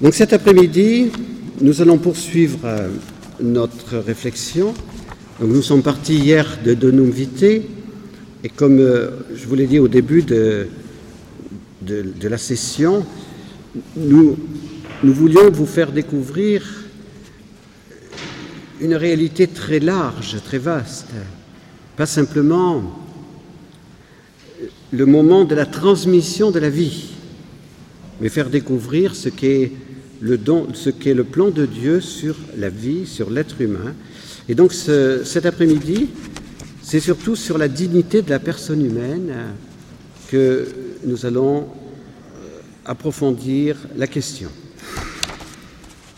Donc cet après-midi, nous allons poursuivre euh, notre réflexion. nous sommes partis hier de Donum Vitae, et comme euh, je vous l'ai dit au début de, de, la session, nous, nous voulions vous faire découvrir une réalité très large, très vaste, pas simplement le moment de la transmission de la vie, mais faire découvrir ce qu'est don, ce qu'est le plan de Dieu sur la vie, sur l'être humain. Et donc cet après-midi, c'est surtout sur la dignité de la personne humaine que nous allons euh, approfondir la question.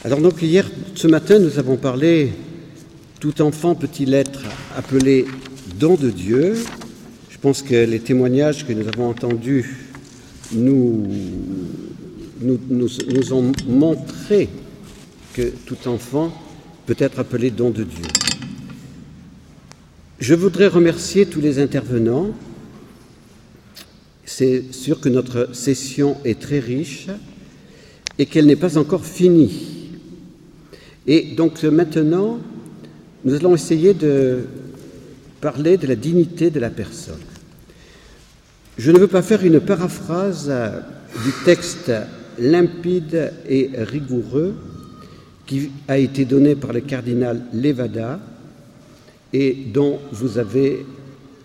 Alors donc hier, ce matin, nous avons parlé tout enfant peut-il être appelé don de Dieu? Je pense que les témoignages que nous avons entendus nous nous, nous, ont montré que tout enfant peut être appelé don de Dieu. Je voudrais remercier tous les intervenants. C'est sûr que notre session est très riche et qu'elle n'est pas encore finie. Et donc maintenant, nous allons essayer de parler de la dignité de la personne. Je ne veux pas faire une paraphrase du texte limpide et rigoureux qui a été donné par le cardinal Levada et dont vous avez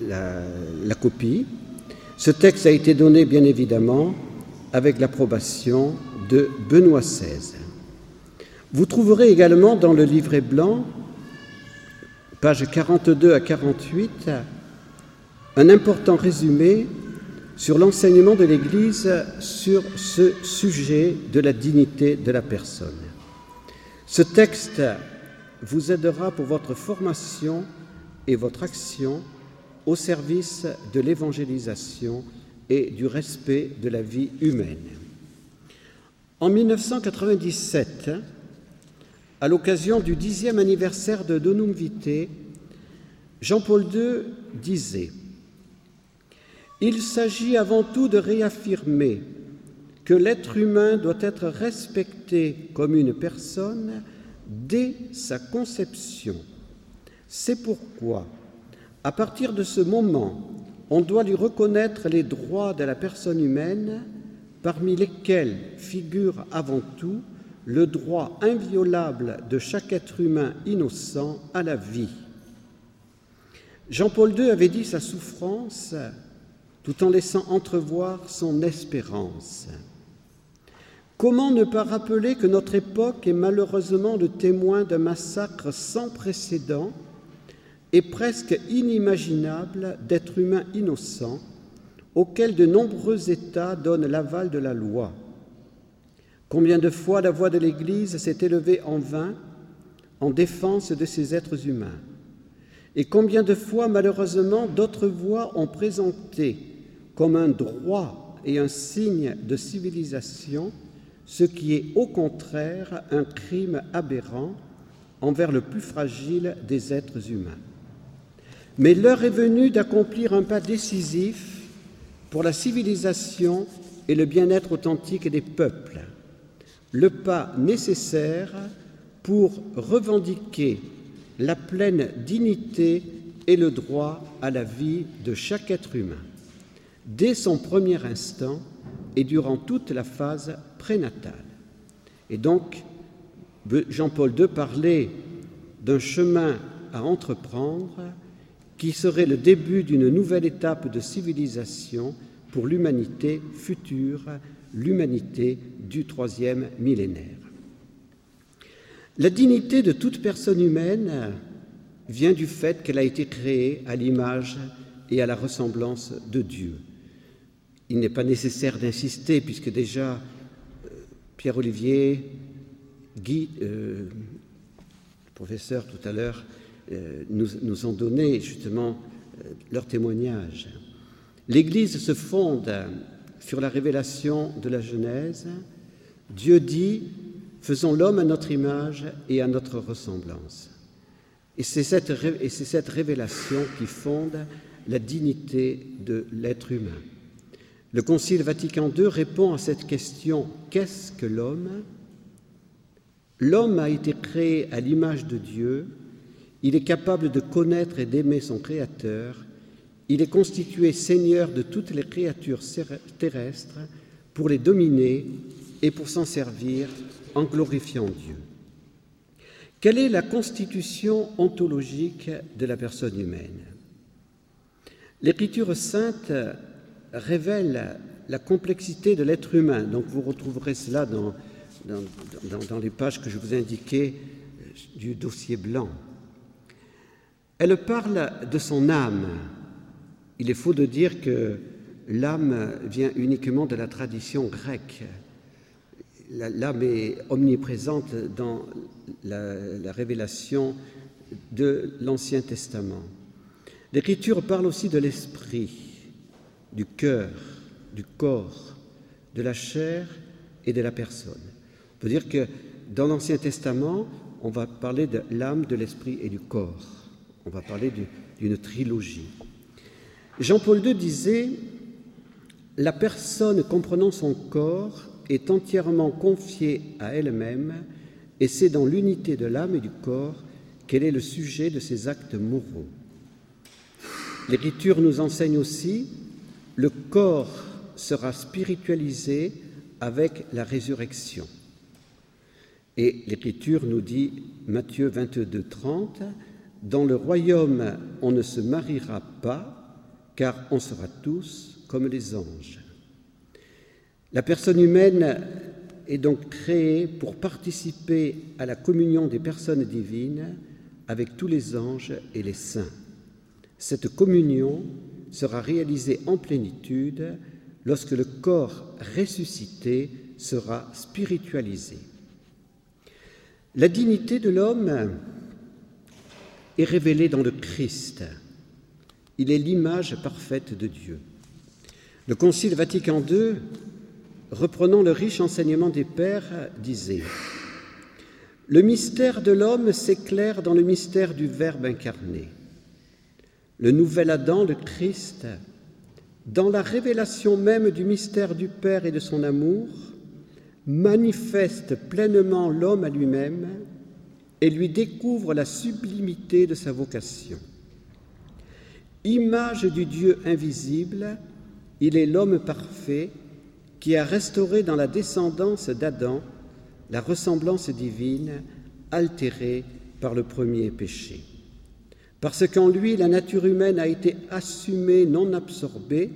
la, la copie. Ce texte a été donné bien évidemment avec l'approbation de Benoît XVI. Vous trouverez également dans le livret blanc, pages 42 à 48, un important résumé sur l'enseignement de l'Église sur ce sujet de la dignité de la personne. Ce texte vous aidera pour votre formation et votre action au service de l'évangélisation et du respect de la vie humaine. En 1997, à l'occasion du dixième anniversaire de Donum Vitae, Jean-Paul II disait il s'agit avant tout de réaffirmer que l'être humain doit être respecté comme une personne dès sa conception. C'est pourquoi, à partir de ce moment, on doit lui reconnaître les droits de la personne humaine, parmi lesquels figure avant tout le droit inviolable de chaque être humain innocent à la vie. Jean-Paul II avait dit sa souffrance tout en laissant entrevoir son espérance. Comment ne pas rappeler que notre époque est malheureusement le témoin d'un massacre sans précédent et presque inimaginable d'êtres humains innocents auxquels de nombreux États donnent l'aval de la loi? Combien de fois la voix de l'Église s'est élevée en vain en défense de ces êtres humains? Et combien de fois, malheureusement, d'autres voix ont présenté comme un droit et un signe de civilisation, ce qui est au contraire un crime aberrant envers le plus fragile des êtres humains. Mais l'heure est venue d'accomplir un pas décisif pour la civilisation et le bien-être authentique des peuples, le pas nécessaire pour revendiquer la pleine dignité et le droit à la vie de chaque être humain dès son premier instant et durant toute la phase prénatale. Et donc, Jean-Paul II parlait d'un chemin à entreprendre qui serait le début d'une nouvelle étape de civilisation pour l'humanité future, l'humanité du troisième millénaire. La dignité de toute personne humaine vient du fait qu'elle a été créée à l'image et à la ressemblance de Dieu. Il n'est pas nécessaire d'insister puisque déjà euh, Pierre-Olivier, Guy, euh, le professeur tout à l'heure, euh, nous, ont donné justement leur témoignage. L'Église se fonde sur la révélation de la Genèse. Dieu dit, faisons l'homme à notre image et à notre ressemblance. Et c'est cette, cette révélation qui fonde la dignité de l'être humain. Le Concile Vatican II répond à cette question. Qu'est-ce que l'homme? L'homme a été créé à l'image de Dieu, il est capable de connaître et d'aimer son Créateur, il est constitué Seigneur de toutes les créatures terrestres pour les dominer et pour s'en servir en glorifiant Dieu. Quelle est la constitution ontologique de la personne humaine? L'Écriture sainte révèle la complexité de l'être humain. Donc vous retrouverez cela dans, dans, les pages que je vous ai indiquées euh, du dossier blanc. Elle parle de son âme. Il est faux de dire que l'âme vient uniquement de la tradition grecque. L'âme est omniprésente dans la révélation de l'Ancien Testament. L'Écriture parle aussi de l'esprit, du cœur, du corps, de la chair et de la personne. On peut dire que dans l'Ancien Testament, on va parler de l'âme, de l'esprit et du corps. On va parler d'une trilogie. Jean-Paul II disait La personne comprenant son corps est entièrement confiée à elle-même et c'est dans l'unité de l'âme et du corps qu'elle est le sujet de ses actes moraux. L'Écriture nous enseigne aussi le corps sera spiritualisé avec la résurrection. Et l'Écriture nous dit, Matthieu 22, 30, Dans le royaume, on ne se mariera pas, car on sera tous comme les anges. La personne humaine est donc créée pour participer à la communion des personnes divines avec tous les anges et les saints. Cette communion sera réalisée en plénitude lorsque le corps ressuscité sera spiritualisé. La dignité de l'homme est révélée dans le Christ. Il est l'image parfaite de Dieu. Le Concile Vatican II, reprenant le riche enseignement des Pères, disait Le mystère de l'homme s'éclaire dans le mystère du Verbe incarné. Le nouvel Adam, le Christ, dans la révélation même du mystère du Père et de son amour, manifeste pleinement l'homme à lui-même et lui découvre la sublimité de sa vocation. Image du Dieu invisible, il est l'homme parfait qui a restauré dans la descendance d'Adam la ressemblance divine altérée par le premier péché. Parce qu'en lui, la nature humaine a été assumée, non absorbée,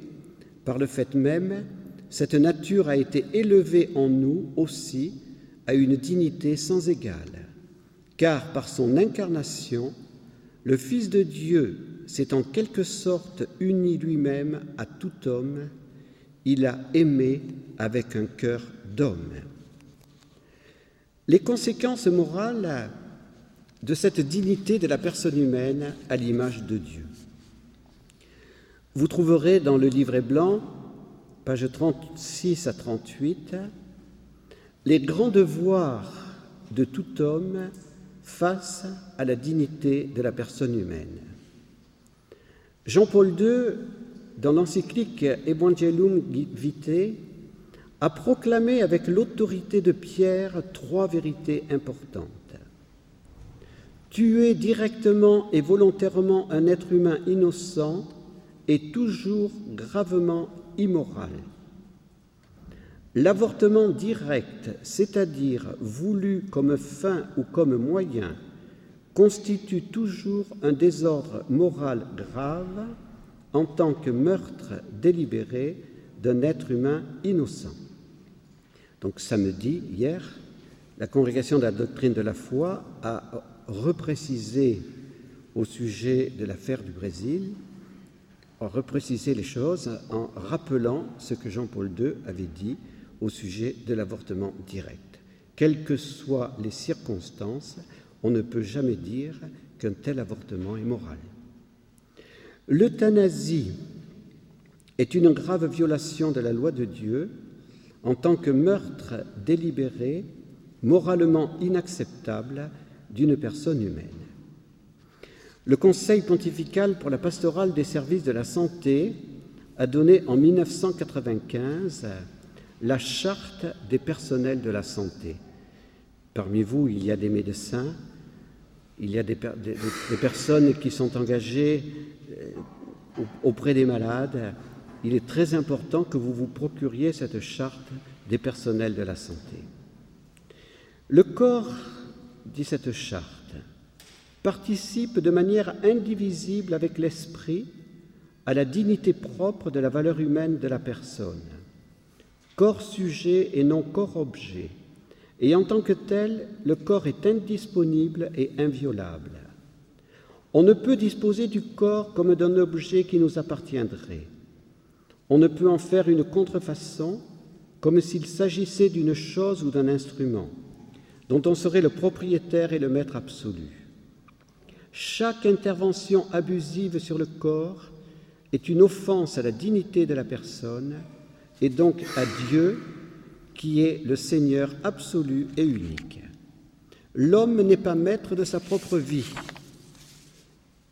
par le fait même, cette nature a été élevée en nous aussi à une dignité sans égale, car par son incarnation, le Fils de Dieu s'est en quelque sorte uni lui-même à tout homme, il a aimé avec un cœur d'homme. Les conséquences morales de cette dignité de la personne humaine à l'image de Dieu. Vous trouverez dans le livret blanc, pages 36 à 38, les grands devoirs de tout homme face à la dignité de la personne humaine. Jean-Paul II, dans l'encyclique Evangelium Vitae, a proclamé avec l'autorité de Pierre trois vérités importantes. Tuer directement et volontairement un être humain innocent est toujours gravement immoral. L'avortement direct, c'est-à-dire voulu comme fin ou comme moyen, constitue toujours un désordre moral grave en tant que meurtre délibéré d'un être humain innocent. Donc samedi, hier, la congrégation de la doctrine de la foi a repréciser au sujet de l'affaire du Brésil, repréciser les choses en rappelant ce que Jean-Paul II avait dit au sujet de l'avortement direct. Quelles que soient les circonstances, on ne peut jamais dire qu'un tel avortement est moral. L'euthanasie est une grave violation de la loi de Dieu en tant que meurtre délibéré, moralement inacceptable d'une personne humaine. Le Conseil pontifical pour la pastorale des services de la santé a donné en 1995 la charte des personnels de la santé. Parmi vous, il y a des médecins, il y a des, personnes qui sont engagées euh, auprès des malades. Il est très important que vous vous procuriez cette charte des personnels de la santé. Le corps, dit cette charte, participe de manière indivisible avec l'esprit à la dignité propre de la valeur humaine de la personne, corps sujet et non corps objet, et en tant que tel, le corps est indisponible et inviolable. On ne peut disposer du corps comme d'un objet qui nous appartiendrait. On ne peut en faire une contrefaçon comme s'il s'agissait d'une chose ou d'un instrument dont on serait le propriétaire et le maître absolu. Chaque intervention abusive sur le corps est une offense à la dignité de la personne et donc à Dieu qui est le Seigneur absolu et unique. L'homme n'est pas maître de sa propre vie,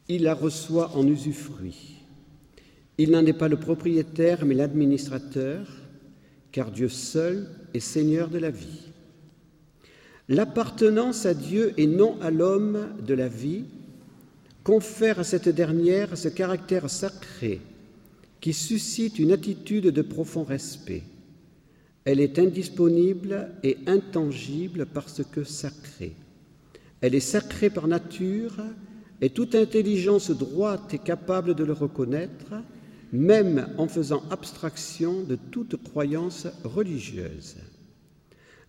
il la reçoit en usufruit. Il n'en est pas le propriétaire mais l'administrateur, car Dieu seul est Seigneur de la vie. L'appartenance à Dieu et non à l'homme de la vie confère à cette dernière ce caractère sacré qui suscite une attitude de profond respect. Elle est indisponible et intangible parce que sacrée. Elle est sacrée par nature et toute intelligence droite est capable de le reconnaître, même en faisant abstraction de toute croyance religieuse.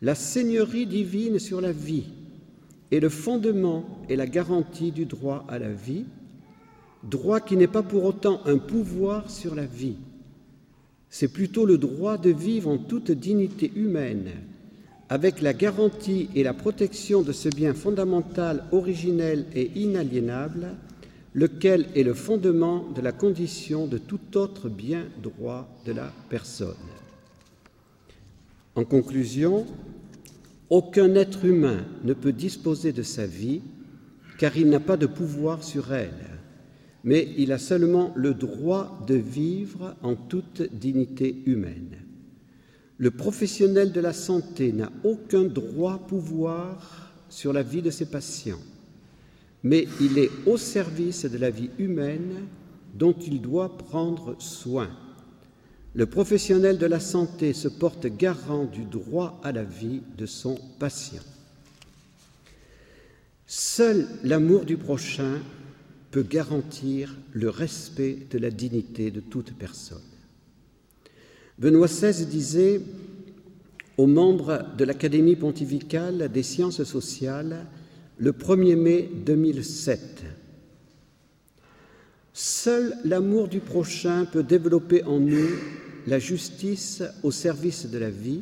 La seigneurie divine sur la vie est le fondement et la garantie du droit à la vie, droit qui n'est pas pour autant un pouvoir sur la vie, c'est plutôt le droit de vivre en toute dignité humaine, avec la garantie et la protection de ce bien fondamental, originel et inaliénable, lequel est le fondement de la condition de tout autre bien droit de la personne. En conclusion, aucun être humain ne peut disposer de sa vie car il n'a pas de pouvoir sur elle mais il a seulement le droit de vivre en toute dignité humaine. Le professionnel de la santé n'a aucun droit pouvoir sur la vie de ses patients, mais il est au service de la vie humaine dont il doit prendre soin. Le professionnel de la santé se porte garant du droit à la vie de son patient. Seul l'amour du prochain peut garantir le respect de la dignité de toute personne. Benoît XVI disait aux membres de l'Académie pontificale des sciences sociales le 1er mai 2007 Seul l'amour du prochain peut développer en nous la justice au service de la vie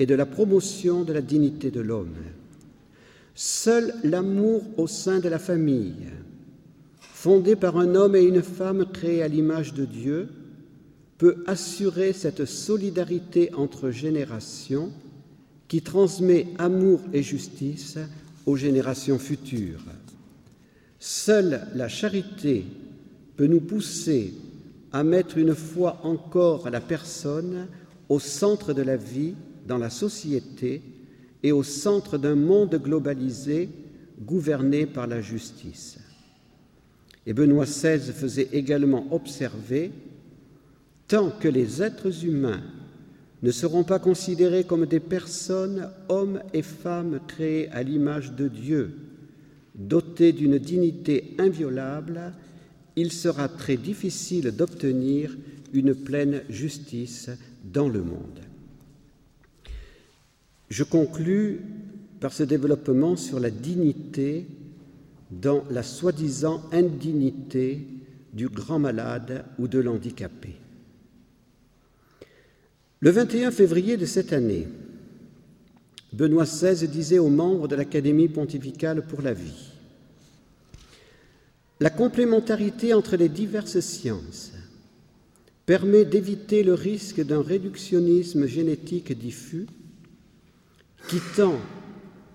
et de la promotion de la dignité de l'homme. Seul l'amour au sein de la famille fondé par un homme et une femme créés à l'image de Dieu, peut assurer cette solidarité entre générations qui transmet amour et justice aux générations futures. Seule la charité peut nous pousser à mettre une fois encore la personne au centre de la vie dans la société et au centre d'un monde globalisé gouverné par la justice. Et Benoît XVI faisait également observer Tant que les êtres humains ne seront pas considérés comme des personnes, hommes et femmes créés à l'image de Dieu, dotés d'une dignité inviolable, il sera très difficile d'obtenir une pleine justice dans le monde. Je conclus par ce développement sur la dignité dans la soi-disant indignité du grand malade ou de l'handicapé. Le 21 février de cette année, Benoît XVI disait aux membres de l'Académie pontificale pour la vie La complémentarité entre les diverses sciences permet d'éviter le risque d'un réductionnisme génétique diffus qui tend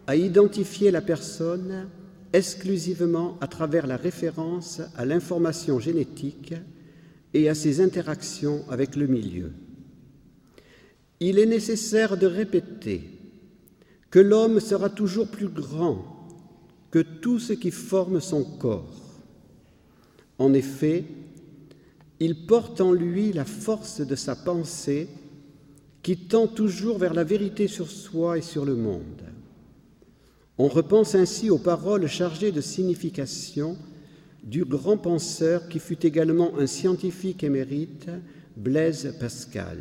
à identifier la personne exclusivement à travers la référence à l'information génétique et à ses interactions avec le milieu. Il est nécessaire de répéter que l'homme sera toujours plus grand que tout ce qui forme son corps. En effet, il porte en lui la force de sa pensée qui tend toujours vers la vérité sur soi et sur le monde. On repense ainsi aux paroles chargées de signification du grand penseur qui fut également un scientifique émérite, Blaise Pascal.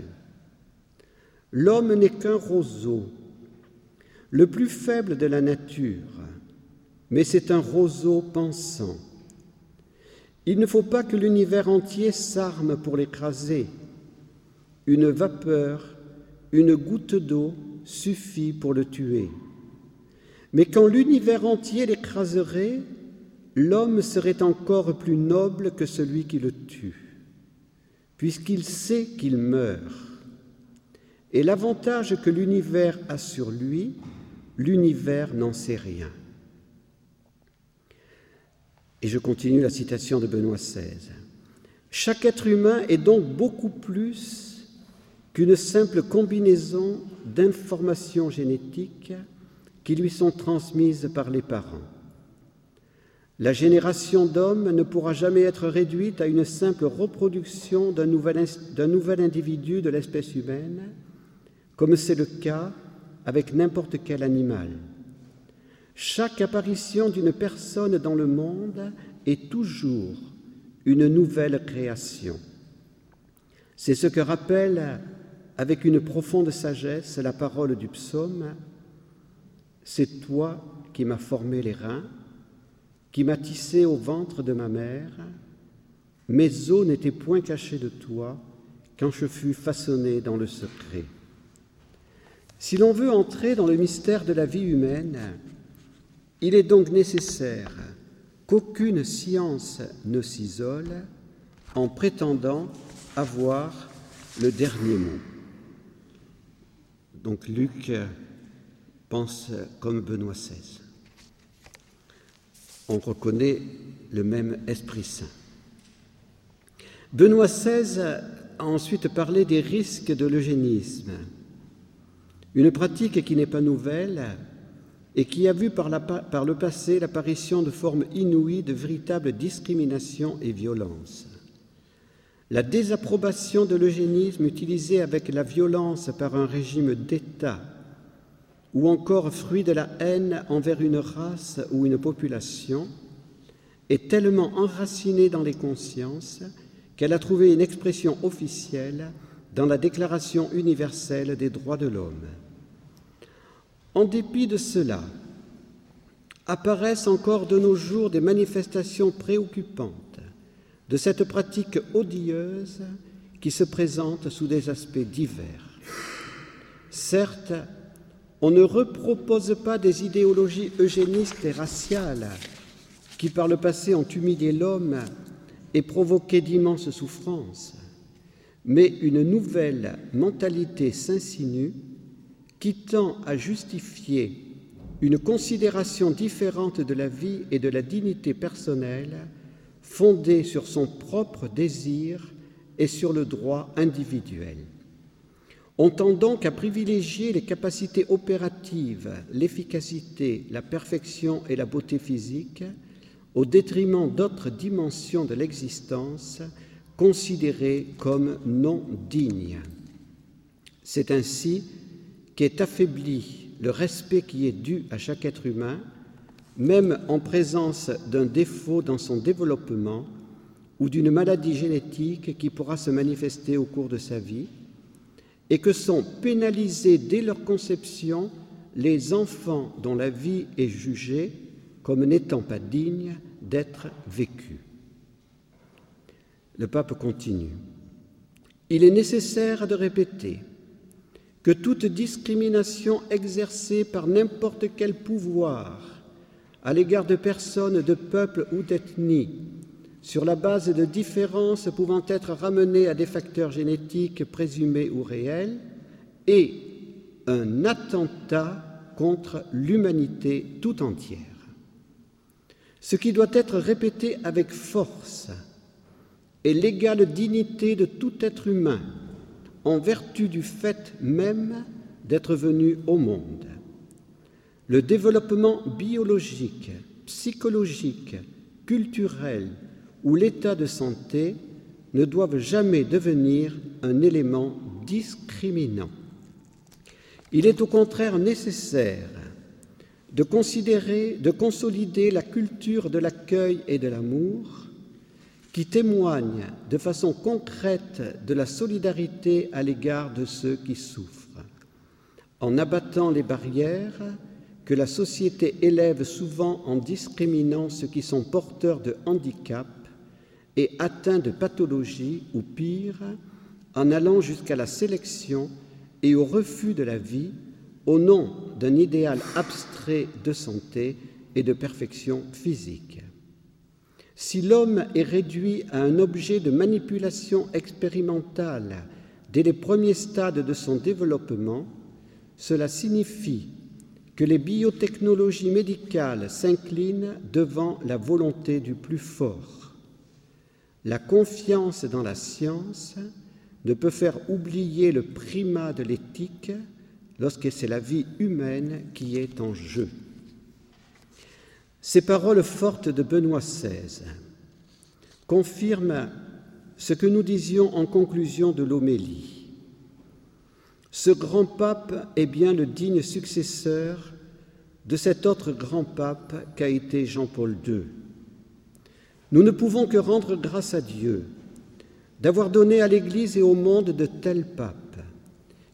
L'homme n'est qu'un roseau, le plus faible de la nature, mais c'est un roseau pensant. Il ne faut pas que l'univers entier s'arme pour l'écraser. Une vapeur, une goutte d'eau suffit pour le tuer. Mais quand l'univers entier l'écraserait, l'homme serait encore plus noble que celui qui le tue, puisqu'il sait qu'il meurt. Et l'avantage que l'univers a sur lui, l'univers n'en sait rien. Et je continue la citation de Benoît XVI. Chaque être humain est donc beaucoup plus qu'une simple combinaison d'informations génétiques qui lui sont transmises par les parents. La génération d'hommes ne pourra jamais être réduite à une simple reproduction d'un nouvel, nouvel, individu de l'espèce humaine, comme c'est le cas avec n'importe quel animal. Chaque apparition d'une personne dans le monde est toujours une nouvelle création. C'est ce que rappelle avec une profonde sagesse la parole du psaume C'est toi qui m'as formé les reins, qui m'as tissé au ventre de ma mère. Mes os n'étaient point cachés de toi quand je fus façonné dans le secret. Si l'on veut entrer dans le mystère de la vie humaine, il est donc nécessaire qu'aucune science ne s'isole en prétendant avoir le dernier mot. Donc Luc pense comme Benoît XVI. On reconnaît le même Esprit Saint. Benoît XVI a ensuite parlé des risques de l'eugénisme, une pratique qui n'est pas nouvelle, et qui a vu par, le passé l'apparition de formes inouïes de véritables discriminations et violences. La désapprobation de l'eugénisme utilisé avec la violence par un régime d'État ou encore fruit de la haine envers une race ou une population est tellement enracinée dans les consciences qu'elle a trouvé une expression officielle dans la Déclaration universelle des droits de l'homme. En dépit de cela, apparaissent encore de nos jours des manifestations préoccupantes de cette pratique odieuse qui se présente sous des aspects divers. Certes, on ne repropose pas des idéologies eugénistes et raciales qui par le passé ont humilié l'homme et provoqué d'immenses souffrances, mais une nouvelle mentalité s'insinue qui tend à justifier une considération différente de la vie et de la dignité personnelle fondée sur son propre désir et sur le droit individuel. On tend donc à privilégier les capacités opératives, l'efficacité, la perfection et la beauté physique au détriment d'autres dimensions de l'existence considérées comme non dignes. C'est ainsi qu'est affaibli le respect qui est dû à chaque être humain, même en présence d'un défaut dans son développement ou d'une maladie génétique qui pourra se manifester au cours de sa vie, et que sont pénalisés dès leur conception les enfants dont la vie est jugée comme n'étant pas digne d'être vécue. Le pape continue. Il est nécessaire de répéter que toute discrimination exercée par n'importe quel pouvoir à l'égard de personnes, de peuples ou d'ethnies, sur la base de différences pouvant être ramenées à des facteurs génétiques présumés ou réels, est un attentat contre l'humanité tout entière. Ce qui doit être répété avec force est l'égale dignité de tout être humain, en vertu du fait même d'être venu au monde. le développement biologique, psychologique, culturel ou l'état de santé ne doivent jamais devenir un élément discriminant. Il est au contraire nécessaire de considérer, de consolider la culture de l'accueil et de l'amour qui témoigne de façon concrète de la solidarité à l'égard de ceux qui souffrent, en abattant les barrières que la société élève souvent en discriminant ceux qui sont porteurs de handicap et atteints de pathologies ou pire, en allant jusqu'à la sélection et au refus de la vie au nom d'un idéal abstrait de santé et de perfection physique. Si l'homme est réduit à un objet de manipulation expérimentale dès les premiers stades de son développement, cela signifie que les biotechnologies médicales s'inclinent devant la volonté du plus fort. La confiance dans la science ne peut faire oublier le primat de l'éthique lorsque c'est la vie humaine qui est en jeu. Ces paroles fortes de Benoît XVI confirment ce que nous disions en conclusion de l'homélie. Ce grand pape est bien le digne successeur de cet autre grand pape qu'a été Jean-Paul II. Nous ne pouvons que rendre grâce à Dieu d'avoir donné à l'Église et au monde de tels papes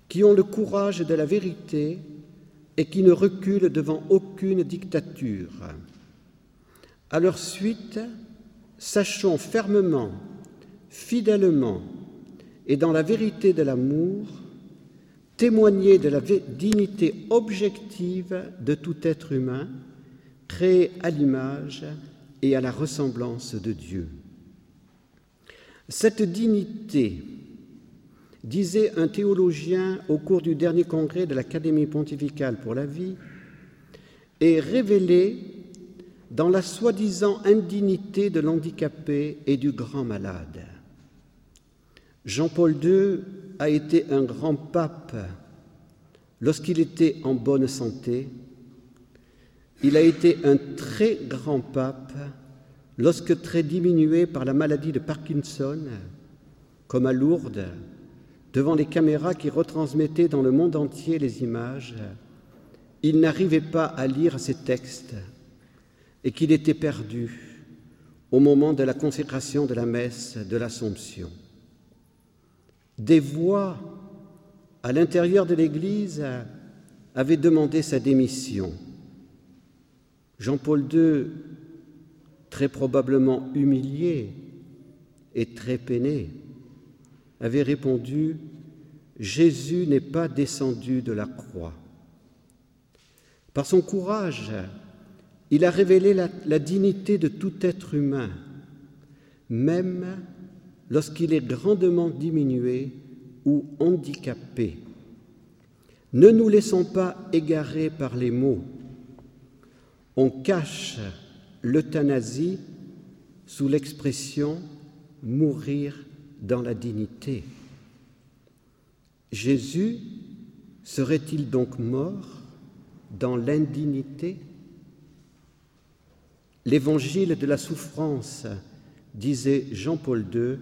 qui ont le courage de la vérité et qui ne reculent devant aucune dictature. À leur suite, sachons fermement, fidèlement et dans la vérité de l'amour, témoigner de la dignité objective de tout être humain, créé à l'image et à la ressemblance de Dieu. Cette dignité, disait un théologien au cours du dernier congrès de l'Académie pontificale pour la vie, est révélée dans la soi-disant indignité de l'handicapé et du grand malade. Jean-Paul II a été un grand pape lorsqu'il était en bonne santé. Il a été un très grand pape lorsque très diminué par la maladie de Parkinson, comme à Lourdes, devant les caméras qui retransmettaient dans le monde entier les images, il n'arrivait pas à lire ses textes et qu'il était perdu au moment de la consécration de la messe de l'Assomption. Des voix à l'intérieur de l'Église avaient demandé sa démission. Jean-Paul II, très probablement humilié et très peiné, avait répondu Jésus n'est pas descendu de la croix. Par son courage, il a révélé la, dignité de tout être humain, même lorsqu'il est grandement diminué ou handicapé. Ne nous laissons pas égarer par les mots. On cache l'euthanasie sous l'expression mourir dans la dignité. Jésus serait-il donc mort dans l'indignité? L'évangile de la souffrance, disait Jean-Paul II,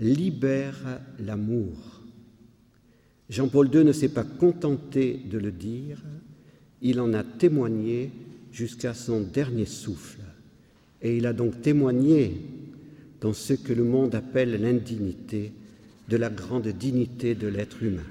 libère l'amour. Jean-Paul II ne s'est pas contenté de le dire, il en a témoigné jusqu'à son dernier souffle. Et il a donc témoigné dans ce que le monde appelle l'indignité de la grande dignité de l'être humain.